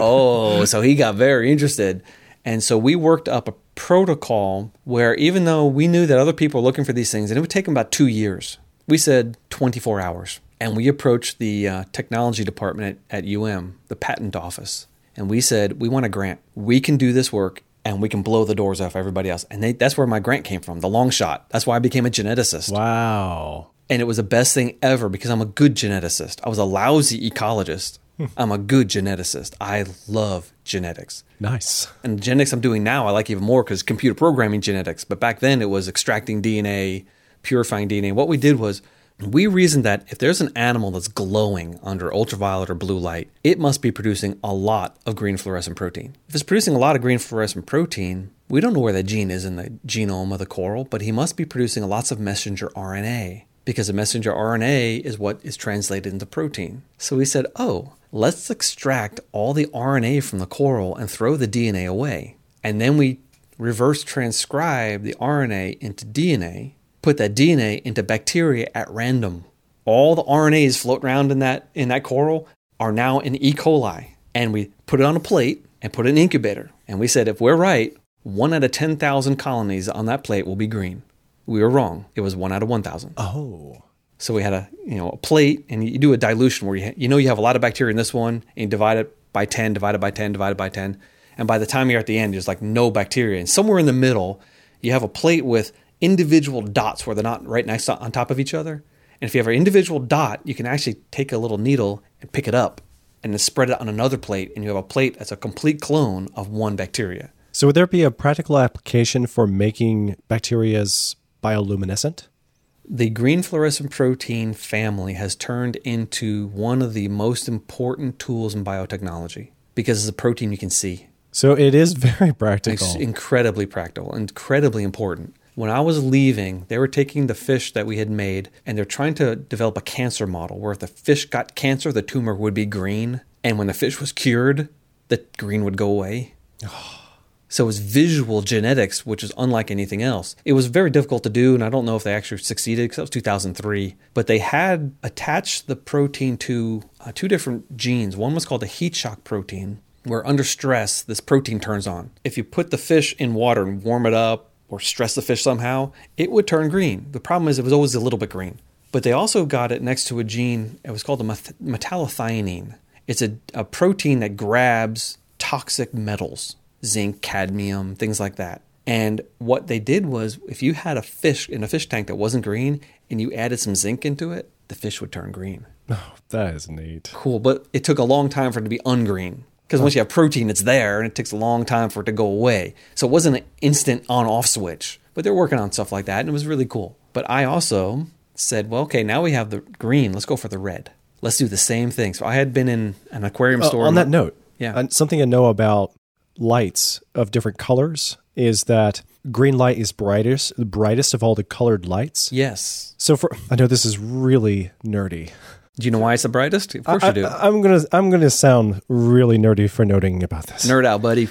Speaker 2: oh, so he got very interested. And so we worked up a protocol where even though we knew that other people were looking for these things, and it would take them about two years, we said 24 hours. And we approached the uh, technology department at, at UM, the patent office, and we said, We want a grant. We can do this work and we can blow the doors off everybody else. And they, that's where my grant came from, the long shot. That's why I became a geneticist.
Speaker 1: wow.
Speaker 2: And it was the best thing ever because I'm a good geneticist. I was a lousy ecologist. Hmm. I'm a good geneticist. I love genetics.
Speaker 1: Nice.
Speaker 2: And genetics I'm doing now, I like even more because computer programming genetics. But back then, it was extracting DNA, purifying DNA. What we did was we reasoned that if there's an animal that's glowing under ultraviolet or blue light, it must be producing a lot of green fluorescent protein. If it's producing a lot of green fluorescent protein, we don't know where that gene is in the genome of the coral, but he must be producing lots of messenger RNA because the messenger RNA is what is translated into protein. So we said, oh, let's extract all the RNA from the coral and throw the DNA away. And then we reverse transcribe the RNA into DNA, put that DNA into bacteria at random. All the RNAs float around in that in that coral are now in E. coli. And we put it on a plate and put it in an incubator. And we said if we're right, one out of 10,000 colonies on that plate will be green. We were wrong. It was one out of 1,000.
Speaker 1: Oh.
Speaker 2: So we had a you know a plate, and you do a dilution where you ha- you know you have a lot of bacteria in this one, and you divide it by 10, divided by 10, divided by 10, and by the time you're at the end, there's like no bacteria. And somewhere in the middle, you have a plate with individual dots where they're not right next to, on top of each other. And if you have an individual dot, you can actually take a little needle and pick it up, and then spread it on another plate, and you have a plate that's a complete clone of one bacteria.
Speaker 1: So would there be a practical application for making bacteria's bioluminescent?
Speaker 2: The green fluorescent protein family has turned into one of the most important tools in biotechnology because it's a protein you can see.
Speaker 1: So it is very practical.
Speaker 2: It's incredibly practical, incredibly important. When I was leaving, they were taking the fish that we had made and they're trying to develop a cancer model where if the fish got cancer, the tumor would be green. And when the fish was cured, the green would go away. So it was visual genetics, which is unlike anything else. It was very difficult to do, and I don't know if they actually succeeded because that was 2003. But they had attached the protein to uh, two different genes. One was called a heat shock protein, where under stress, this protein turns on. If you put the fish in water and warm it up or stress the fish somehow, it would turn green. The problem is it was always a little bit green. But they also got it next to a gene, it was called the meth- metallothionein. It's a, a protein that grabs toxic metals zinc, cadmium, things like that. And what they did was if you had a fish in a fish tank that wasn't green and you added some zinc into it, the fish would turn green.
Speaker 1: Oh, that is neat.
Speaker 2: Cool, but it took a long time for it to be ungreen. Because once you have protein, it's there and it takes a long time for it to go away. So it wasn't an instant on off switch. But they're working on stuff like that and it was really cool. But I also said, well, okay, now we have the green. Let's go for the red. Let's do the same thing. So I had been in an aquarium
Speaker 1: Uh,
Speaker 2: store.
Speaker 1: on that note,
Speaker 2: Yeah.
Speaker 1: something I know about lights of different colors is that green light is brightest, the brightest of all the colored lights.
Speaker 2: yes.
Speaker 1: So for I know this is really nerdy.
Speaker 2: Do you know why it's the brightest? Of course
Speaker 1: I,
Speaker 2: you do.
Speaker 1: am gonna I'm gonna sound really nerdy for noting about this.
Speaker 2: Nerd out, buddy.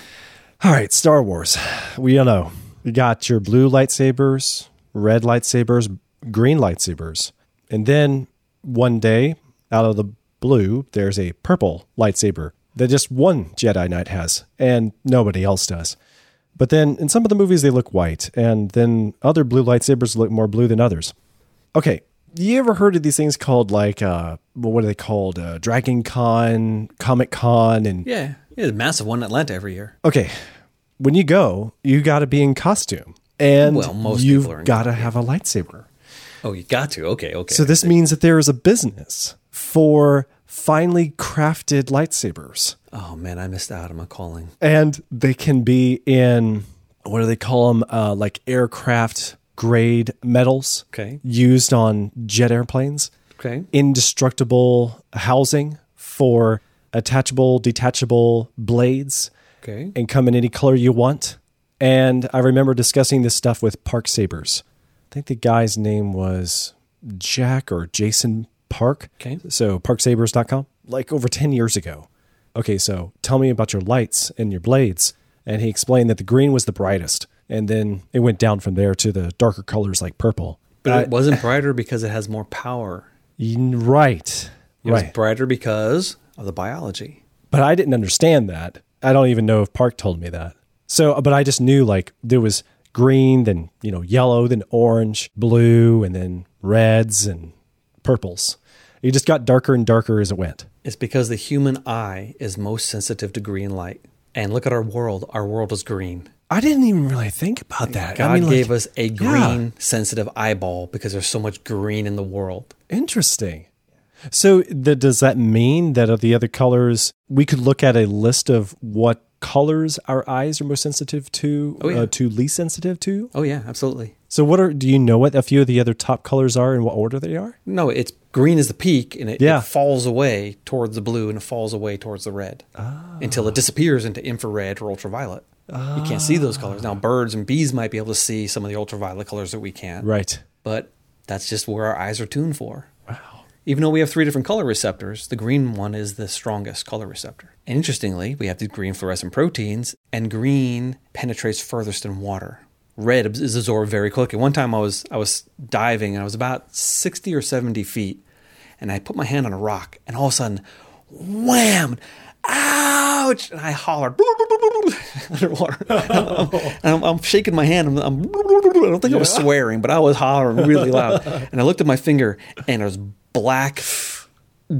Speaker 1: All right, Star Wars. We all know you got your blue lightsabers, red lightsabers, green lightsabers, and then one day, out of the blue, there's a purple lightsaber that just one Jedi Knight has, and nobody else does. But then in some of the movies, they look white, and then other blue lightsabers look more blue than others. Okay, you ever heard of these things called like uh, what are they called? Uh, Dragon Con, Comic Con, and
Speaker 2: Yeah, it's a massive one in Atlanta every year.
Speaker 1: okay, when you go, you got to be in costume, and
Speaker 2: Well, most
Speaker 1: you've
Speaker 2: people are in
Speaker 1: got to have a lightsaber.
Speaker 2: Oh, you got to. Okay, okay.
Speaker 1: So this means that there is a business for finely crafted lightsabers,
Speaker 2: oh man, I missed out on my calling.
Speaker 1: and they can be in what do they call them? Uh, like aircraft grade metals
Speaker 2: Okay,
Speaker 1: used on jet airplanes.
Speaker 2: okay.
Speaker 1: Indestructible housing for attachable, detachable blades.
Speaker 2: Okay.
Speaker 1: and come in any color you want. And I remember discussing this stuff with Park Sabers. I think the guy's name was Jack or Jason Park.
Speaker 2: Okay.
Speaker 1: So parksabers.com, like over 10 years ago. Okay, so tell me about your lights and your blades. And he explained that the green was the brightest. And then it went down from there to the darker colors like purple.
Speaker 2: But
Speaker 1: Uh,
Speaker 2: it wasn't brighter because it has more power.
Speaker 1: right.
Speaker 2: It was
Speaker 1: right.
Speaker 2: brighter because of the biology.
Speaker 1: but I didn't understand that. I don't even know if Park told me that. So, but I just knew like there was green, then you know yellow, then orange, blue, and then reds and purples. It just got darker and darker as it went.
Speaker 2: It's because the human eye is most sensitive to green light. And look at our world. Our world is green.
Speaker 1: I didn't even really think about that.
Speaker 2: God
Speaker 1: I mean, like,
Speaker 2: gave us a
Speaker 1: yeah.
Speaker 2: green sensitive eyeball because there's so much green in the world.
Speaker 1: Interesting. So th- does that mean that of the other colors, we could look at a list of what colors our eyes are most sensitive to,
Speaker 2: Oh, yeah.
Speaker 1: uh, to least sensitive to?
Speaker 2: Oh yeah, absolutely.
Speaker 1: So what are? Do you know what a few of the other top colors are and what order they are?
Speaker 2: No, it's green is the peak, and it,
Speaker 1: Yeah.
Speaker 2: it falls away towards the blue, and it falls away towards the red until it disappears into infrared or ultraviolet. You can't see those colors now. Ah. Birds and bees might be able to see some of the ultraviolet colors that we can't,
Speaker 1: Right.
Speaker 2: but that's just where our eyes are tuned for.
Speaker 1: Wow.
Speaker 2: Even though we have three different color receptors, the green one is the strongest color receptor. And interestingly, we have these green fluorescent proteins, and green penetrates furthest in water. Red is absorbed very quickly. One time I was I was diving and I was about 60 or 70 feet, and I put my hand on a rock, and all of a sudden, wham! Ouch! And I hollered underwater. And I'm, I'm shaking my hand. I'm, I'm- I don't think I was swearing, but I was hollering really loud. And I looked at my finger, and there was black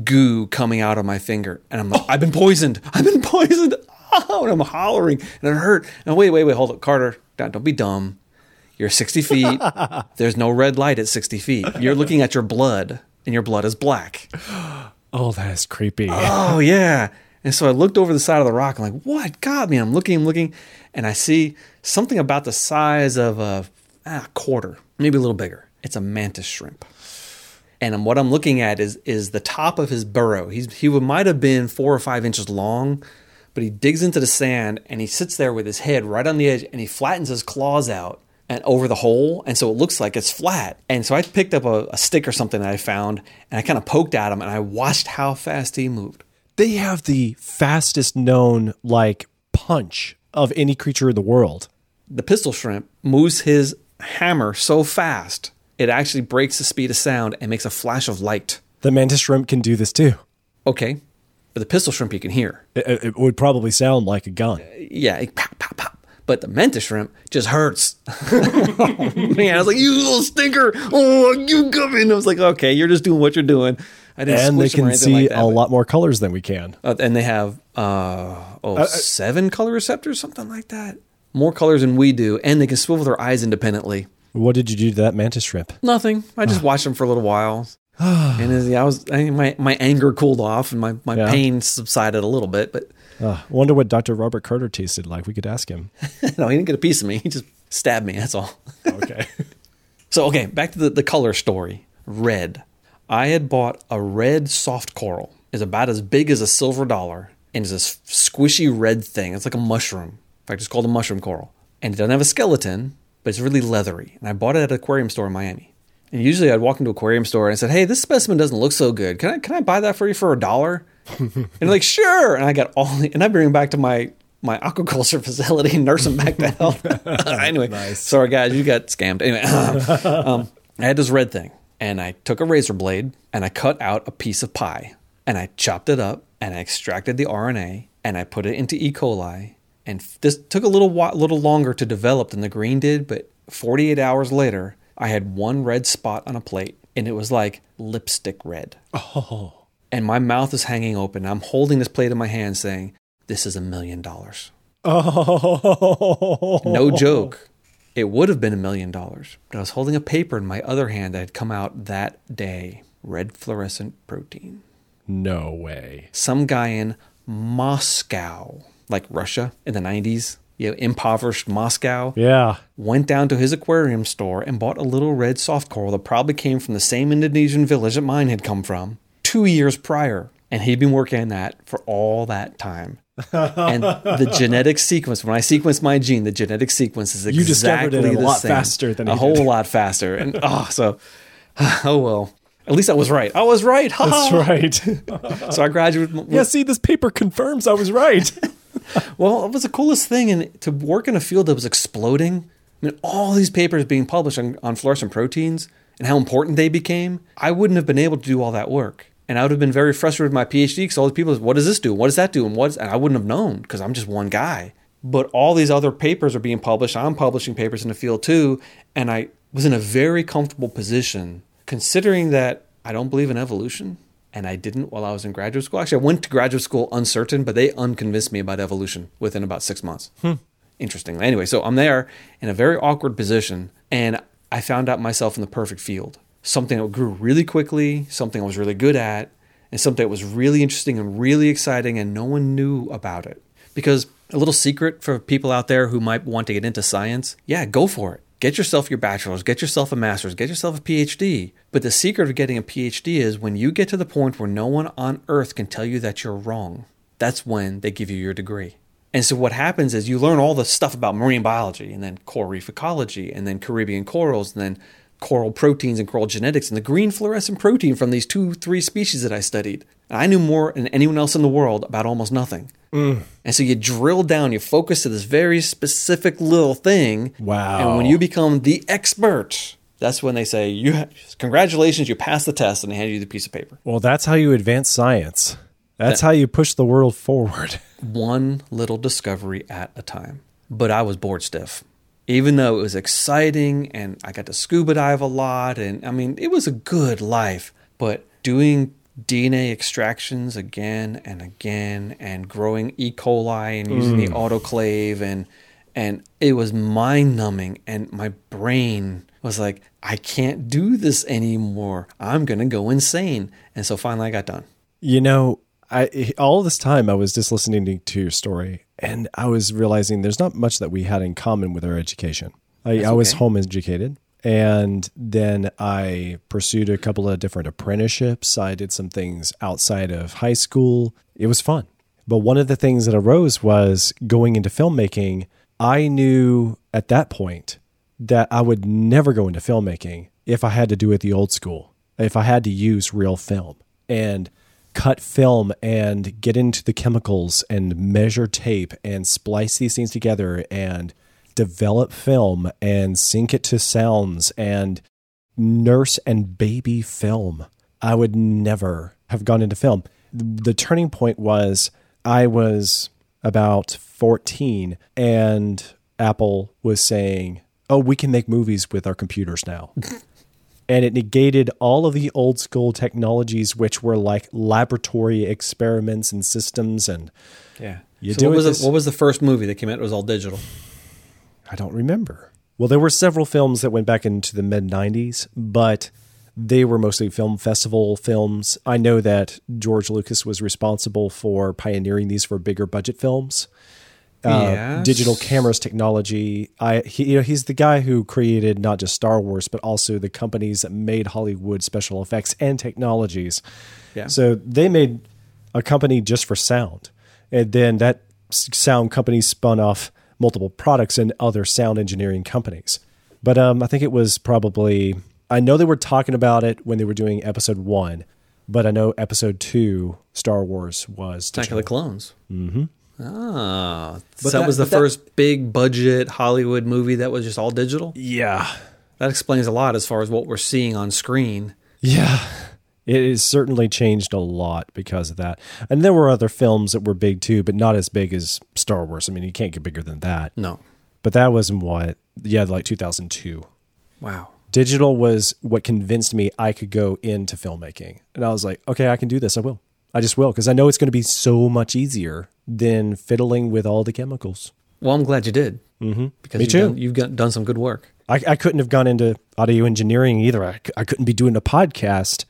Speaker 2: goo coming out of my finger. And I'm like, oh. I've been poisoned. I've been poisoned. Oh, and I'm hollering, and it hurt. And wait, wait, wait, hold up, Carter. Don't, don't be dumb. You're 60 feet. There's no red light at 60 feet. You're looking at your blood, and your blood is black.
Speaker 1: Oh, that is creepy.
Speaker 2: Oh yeah. And so I looked over the side of the rock. I'm like, what got me? I'm looking, I'm looking, and I see something about the size of a, ah, quarter, maybe a little bigger. It's a mantis shrimp. And what I'm looking at is is the top of his burrow. He's he might have been four or five inches long, but he digs into the sand and he sits there with his head right on the edge and he flattens his claws out and over the hole, and so it looks like it's flat. And so I picked up a, a stick or something that I found, and I kind of poked at him, and I watched how fast he moved.
Speaker 1: They have the fastest known like punch of any creature in the world.
Speaker 2: the pistol shrimp moves his hammer so fast it actually breaks the speed of sound and makes a flash of light.
Speaker 1: The mantis shrimp can do this too.
Speaker 2: Okay, but the pistol shrimp you can hear.
Speaker 1: It, it would probably sound like a gun.
Speaker 2: Yeah, it pop, pop, pop. But the mantis shrimp just hurts. Man, I was like, you little stinker! Oh, you come in. I was like, okay, you're just doing what you're doing. I didn't
Speaker 1: And they
Speaker 2: squish them or
Speaker 1: can see
Speaker 2: like that,
Speaker 1: a
Speaker 2: but-
Speaker 1: lot more colors than we can.
Speaker 2: Uh, and they have uh, oh seven color receptors, something like that. More colors than we do, and they can swivel their eyes independently.
Speaker 1: What did you do to that mantis shrimp?
Speaker 2: Nothing. I just watched them for a little while, and as, yeah, I was I, my my anger cooled off and my my
Speaker 1: Yeah.
Speaker 2: pain subsided a little bit. But
Speaker 1: Uh, I wonder what Dr. Robert Carter tasted like. We could ask him.
Speaker 2: no, he didn't get a piece of me. He just stabbed me. That's all.
Speaker 1: Okay.
Speaker 2: So okay, back to the, the color story. Red. I had bought a red soft coral. It's about as big as a silver dollar, and it's this squishy red thing. It's like a mushroom. In fact, it's called a mushroom coral, and it doesn't have a skeleton, but it's really leathery. And I bought it at an aquarium store in Miami. And usually, I'd walk into an aquarium store and I said, "Hey, this specimen doesn't look so good. Can I can I buy that for you for a dollar?" and they're like, "Sure." And I got all, the, and I bring them back to my my aquaculture facility and nurse them back to health. anyway, sorry guys, you got scammed. Anyway, um, I had this red thing, and I took a razor blade and I cut out a piece of pie, and I chopped it up, and I extracted the RNA, and I put it into E. coli, and this took a little while, little longer to develop than the green did, but 48 hours later, I had one red spot on a plate, and it was like lipstick red.
Speaker 1: Oh.
Speaker 2: And my mouth is hanging open. I'm holding this plate in my hand, saying, "This is a million dollars."
Speaker 1: Oh.
Speaker 2: No joke. It would have been a million dollars, but I was holding a paper in my other hand that had come out that day. Red fluorescent protein.
Speaker 1: No way.
Speaker 2: Some guy in Moscow, like Russia in the 90s, you know, impoverished Moscow,
Speaker 1: Yeah.
Speaker 2: went down to his aquarium store and bought a little red soft coral that probably came from the same Indonesian village that mine had come from two years prior. And he'd been working on that for all that time. And the genetic sequence, when I sequence my gene, the genetic sequence is exactly
Speaker 1: You discovered it a lot
Speaker 2: same.
Speaker 1: faster than
Speaker 2: a whole
Speaker 1: did.
Speaker 2: lot faster. And oh, so oh well. At least I was right. I was right. Ha
Speaker 1: That's right.
Speaker 2: So I graduated. with-
Speaker 1: yeah, see, this paper confirms I was right.
Speaker 2: Well, it was the coolest thing, and to work in a field that was exploding. I mean, all these papers being published on, on fluorescent proteins and how important they became. I wouldn't have been able to do all that work, and I would have been very frustrated with my PhD because all these people, what does this do? What does that do? And what? Is, and I wouldn't have known because I'm just one guy. But all these other papers are being published. I'm publishing papers in the field too, and I was in a very comfortable position considering that I don't believe in evolution and I didn't while I was in graduate school. Actually, I went to graduate school uncertain, but they unconvinced me about evolution within about six months. Hmm. Interestingly. Anyway, so I'm there in a very awkward position, and I found out myself in the perfect field. Something that grew really quickly, something I was really good at, and something that was really interesting and really exciting, and no one knew about it. Because a little secret for people out there who might want to get into science yeah, go for it. Get yourself your bachelor's, get yourself a master's, get yourself a PhD. But the secret of getting a PhD is when you get to the point where no one on earth can tell you that you're wrong, that's when they give you your degree. And so what happens is you learn all the stuff about marine biology and then coral reef ecology and then Caribbean corals and then coral proteins and coral genetics and the green fluorescent protein from these two, three species that I studied. And I knew more than anyone else in the world about almost nothing. Mm. And so you drill down, you focus to this very specific little thing.
Speaker 1: Wow.
Speaker 2: And when you become the expert, that's when they say, "You, ha- congratulations, you passed the test," and they hand you the piece of paper.
Speaker 1: Well, that's how you advance science. That's that, how you push the world forward.
Speaker 2: One little discovery at a time. But I was bored stiff. Even though it was exciting and I got to scuba dive a lot, and I mean, it was a good life. But doing DNA extractions again and again and growing E. coli and using mm. the autoclave and and it was mind numbing and my brain was like I can't do this anymore. I'm to go insane. And so finally I got done.
Speaker 1: You know, I all this time I was just listening to your story and I was realizing there's not much that we had in common with our education. I, I was home educated. And then I pursued a couple of different apprenticeships. I did some things outside of high school. It was fun. But one of the things that arose was going into filmmaking. I knew at that point that I would never go into filmmaking if I had to do it the old school, if I had to use real film and cut film and get into the chemicals and measure tape and splice these things together and develop film and sync it to sounds and nurse and baby film. I would never have gone into film. The turning point was I was about 14 and Apple was saying, "Oh, we can make movies with our computers now." and it negated all of the old school technologies which were like laboratory experiments and systems and
Speaker 2: yeah. You so what was, the, what was the first movie that came out? It was all digital.
Speaker 1: I don't remember. Well, there were several films that went back into the mid 90s, but they were mostly film festival films. I know that George Lucas was responsible for pioneering these for bigger budget films. Uh, yes. digital cameras technology. I he, you know he's the guy who created not just Star Wars but also the companies that made Hollywood special effects and technologies. Yeah. So they made a company just for sound, and then that sound company spun off multiple products and other sound engineering companies. But um, I think it was probably, I know they were talking about it when they were doing episode one, but I know episode two, Star Wars, was
Speaker 2: Attack of the Clones.
Speaker 1: Mm-hmm.
Speaker 2: Ah, but so that, was the first big budget Hollywood movie that was just all digital?
Speaker 1: Yeah.
Speaker 2: That explains a lot as far as what we're seeing on screen.
Speaker 1: Yeah. It has certainly changed a lot because of that. And there were other films that were big too, but not as big as Star Wars. I mean, you can't get bigger than that.
Speaker 2: No.
Speaker 1: But that was what? Yeah, like 2002.
Speaker 2: Wow.
Speaker 1: Digital was what convinced me I could go into filmmaking. And I was like, okay, I can do this. I will. I just will because I know it's going to be so much easier than fiddling with all the chemicals.
Speaker 2: Well, I'm glad you did.
Speaker 1: Mm-hmm.
Speaker 2: Because
Speaker 1: Me
Speaker 2: you've
Speaker 1: too.
Speaker 2: Done, you've got, done some good work.
Speaker 1: I, I couldn't have gone into audio engineering either. I, I couldn't be doing a podcast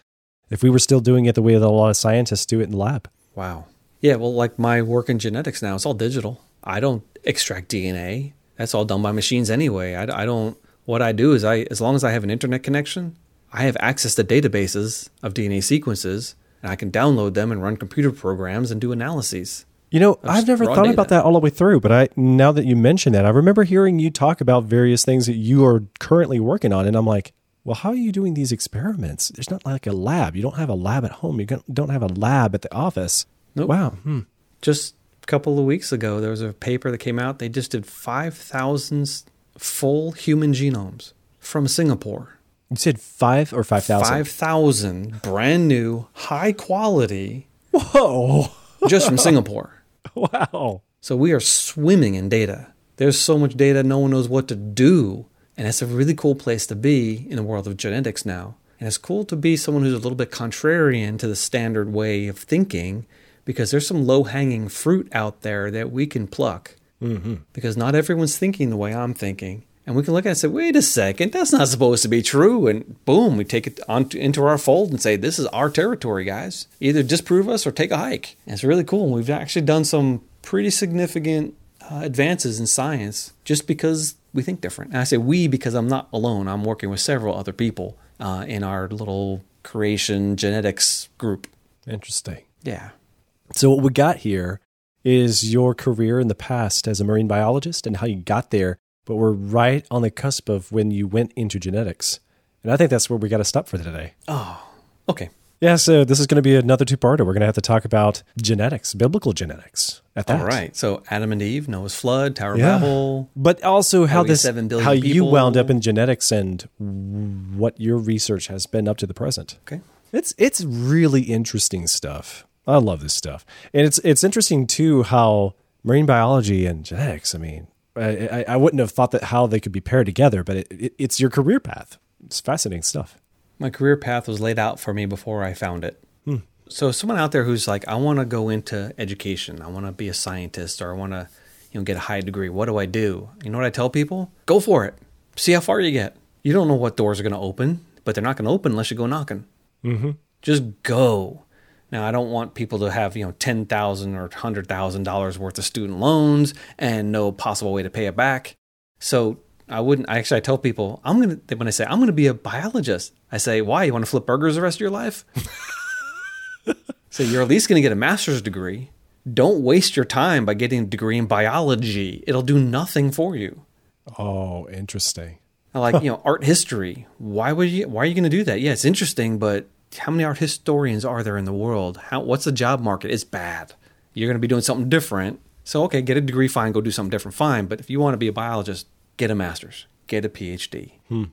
Speaker 1: if we were still doing it the way that a lot of scientists do it in the lab.
Speaker 2: Wow. Yeah, well, like my work in genetics now, it's all digital. I don't extract DNA. That's all done by machines anyway. I, I don't. What I do is I, as long as I have an internet connection, I have access to databases of DNA sequences, and I can download them and run computer programs and do analyses.
Speaker 1: You know, I've never thought data. about that all the way through, but I now that you mention that, I remember hearing you talk about various things that you are currently working on, and I'm like, well, how are you doing these experiments? There's not like a lab. You don't have a lab at home. You don't have a lab at the office.
Speaker 2: Nope.
Speaker 1: Wow. Hmm.
Speaker 2: Just a couple of weeks ago, there was a paper that came out. They just did 5,000 full human genomes from Singapore.
Speaker 1: You said five or 5,000?
Speaker 2: 5,000 brand new, high quality.
Speaker 1: Whoa.
Speaker 2: just from Singapore.
Speaker 1: Wow.
Speaker 2: So we are swimming in data. There's so much data, no one knows what to do and it's a really cool place to be in the world of genetics now. And it's cool to be someone who's a little bit contrarian to the standard way of thinking because there's some low hanging fruit out there that we can pluck.
Speaker 1: Mm-hmm.
Speaker 2: Because not everyone's thinking the way I'm thinking. And we can look at it and say, wait a second, that's not supposed to be true. And boom, we take it onto, into our fold and say, this is our territory, guys. Either disprove us or take a hike. And it's really cool. And we've actually done some pretty significant uh, advances in science just because we think different. And I say we because I'm not alone. I'm working with several other people uh, in our little creation genetics group.
Speaker 1: Interesting.
Speaker 2: Yeah.
Speaker 1: So, what we got here is your career in the past as a marine biologist and how you got there, but we're right on the cusp of when you went into genetics. And I think that's where we got to stop for today.
Speaker 2: Oh, okay.
Speaker 1: Yeah, so this is going to be another two-parter. We're going to have to talk about genetics, biblical genetics. At that.
Speaker 2: All right. So Adam and Eve, Noah's flood, Tower yeah. of Babel,
Speaker 1: but also how this, how
Speaker 2: people.
Speaker 1: you wound up in genetics and what your research has been up to the present.
Speaker 2: Okay.
Speaker 1: It's it's really interesting stuff. I love this stuff, and it's it's interesting too how marine biology and genetics. I mean, I, I wouldn't have thought that how they could be paired together, but it, it, it's your career path. It's fascinating stuff.
Speaker 2: My career path was laid out for me before I found it. Hmm. So, someone out there who's like, I want to go into education, I want to be a scientist, or I want to, you know, get a high degree. What do I do? You know what I tell people? Go for it. See how far you get. You don't know what doors are going to open, but they're not going to open unless you go knocking.
Speaker 1: Mm-hmm.
Speaker 2: Just go. Now, I don't want people to have you know ten thousand or hundred thousand dollars worth of student loans and no possible way to pay it back. So I wouldn't. I actually I tell people I'm gonna when I say I'm gonna be a biologist. I say why? You want to flip burgers the rest of your life? so you're at least gonna get a master's degree. Don't waste your time by getting a degree in biology. It'll do nothing for you.
Speaker 1: Oh, interesting.
Speaker 2: Like you know, art history. Why would you? Why are you going to do that? Yeah, it's interesting, but how many art historians are there in the world? How what's the job market? It's bad. You're going to be doing something different. So okay, get a degree, fine. Go do something different, fine. But if you want to be a biologist, get a master's, get a PhD,
Speaker 1: hmm.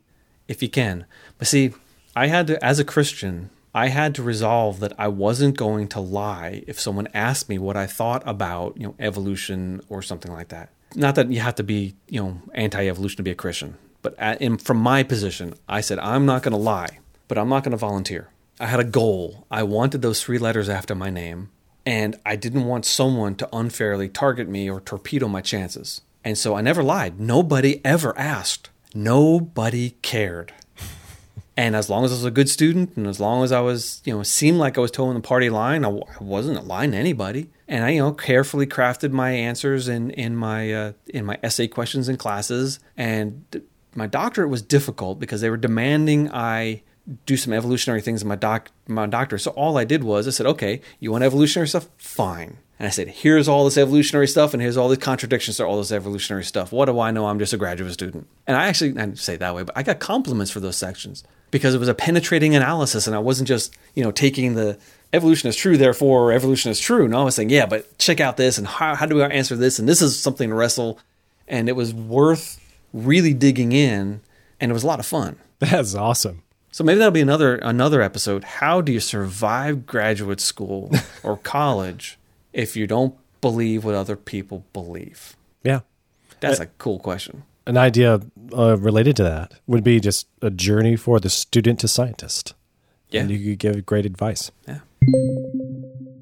Speaker 2: if you can. But see, I had to, as a Christian, I had to resolve that I wasn't going to lie if someone asked me what I thought about, you know, evolution or something like that. Not that you have to be, you know, anti-evolution to be a Christian, but at, in, from my position, I said I'm not going to lie, but I'm not going to volunteer. I had a goal. I wanted those three letters after my name, and I didn't want someone to unfairly target me or torpedo my chances. And so I never lied. Nobody ever asked. Nobody cared. and as long as I was a good student and as long as I was, you know, seemed like I was toeing the party line, I, I wasn't lying to anybody. And I, you know, carefully crafted my answers in, in my uh, in my essay questions in classes. And my doctorate was difficult because they were demanding I do some evolutionary things in my doc my doctor. So all I did was I said, okay, you want evolutionary stuff? Fine. And I said, here's all this evolutionary stuff, and here's all the contradictions to all this evolutionary stuff. What do I know? I'm just a graduate student. And I actually, I didn't say it that way, but I got compliments for those sections because it was a penetrating analysis, and I wasn't just, you know, taking the evolution is true, therefore evolution is true. No, I was saying, yeah, but check out this, and how, how do we answer this? And this is something to wrestle. And it was worth really digging in, and it was a lot of fun.
Speaker 1: That's awesome.
Speaker 2: So maybe that'll be another another episode. How do you survive graduate school or college if you don't believe what other people believe?
Speaker 1: Yeah.
Speaker 2: That's uh, a cool question.
Speaker 1: An idea uh, related to that would be just a journey for the student to scientist.
Speaker 2: Yeah.
Speaker 1: And you could give great advice.
Speaker 2: Yeah.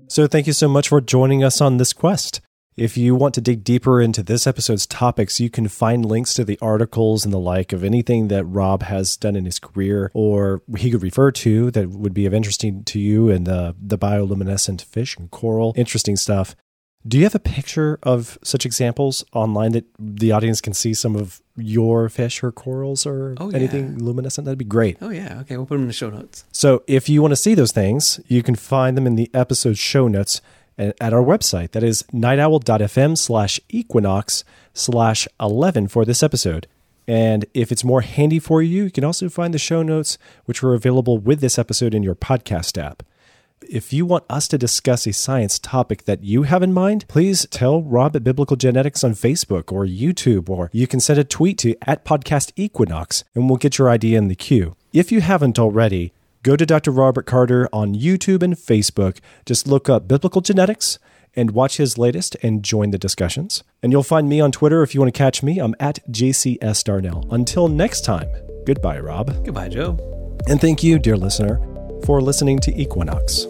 Speaker 1: So thank you so much for joining us on this quest. If you want to dig deeper into this episode's topics, you can find links to the articles and the like of anything that Rob has done in his career or he could refer to that would be of interesting to you and the, the bioluminescent fish and coral. Interesting stuff. Do you have a picture of such examples online that the audience can see some of your fish or corals or
Speaker 2: oh, yeah.
Speaker 1: anything luminescent? That'd be great.
Speaker 2: Oh, yeah. Okay. We'll put them in the show notes.
Speaker 1: So if you want to see those things, you can find them in the episode show notes at our website. That is nightowl.fm slash equinox slash 11 for this episode. And if it's more handy for you, you can also find the show notes, which are available with this episode in your podcast app. If you want us to discuss a science topic that you have in mind, please tell Rob at Biblical Genetics on Facebook or YouTube, or you can send a tweet to at podcast equinox and we'll get your idea in the queue. If you haven't already, Go to Dr. Robert Carter on YouTube and Facebook. Just look up Biblical Genetics and watch his latest and join the discussions. And you'll find me on Twitter if you want to catch me. I'm at JCS Darnell. Until next time, goodbye, Rob.
Speaker 2: Goodbye, Joe.
Speaker 1: And thank you, dear listener, for listening to Equinox.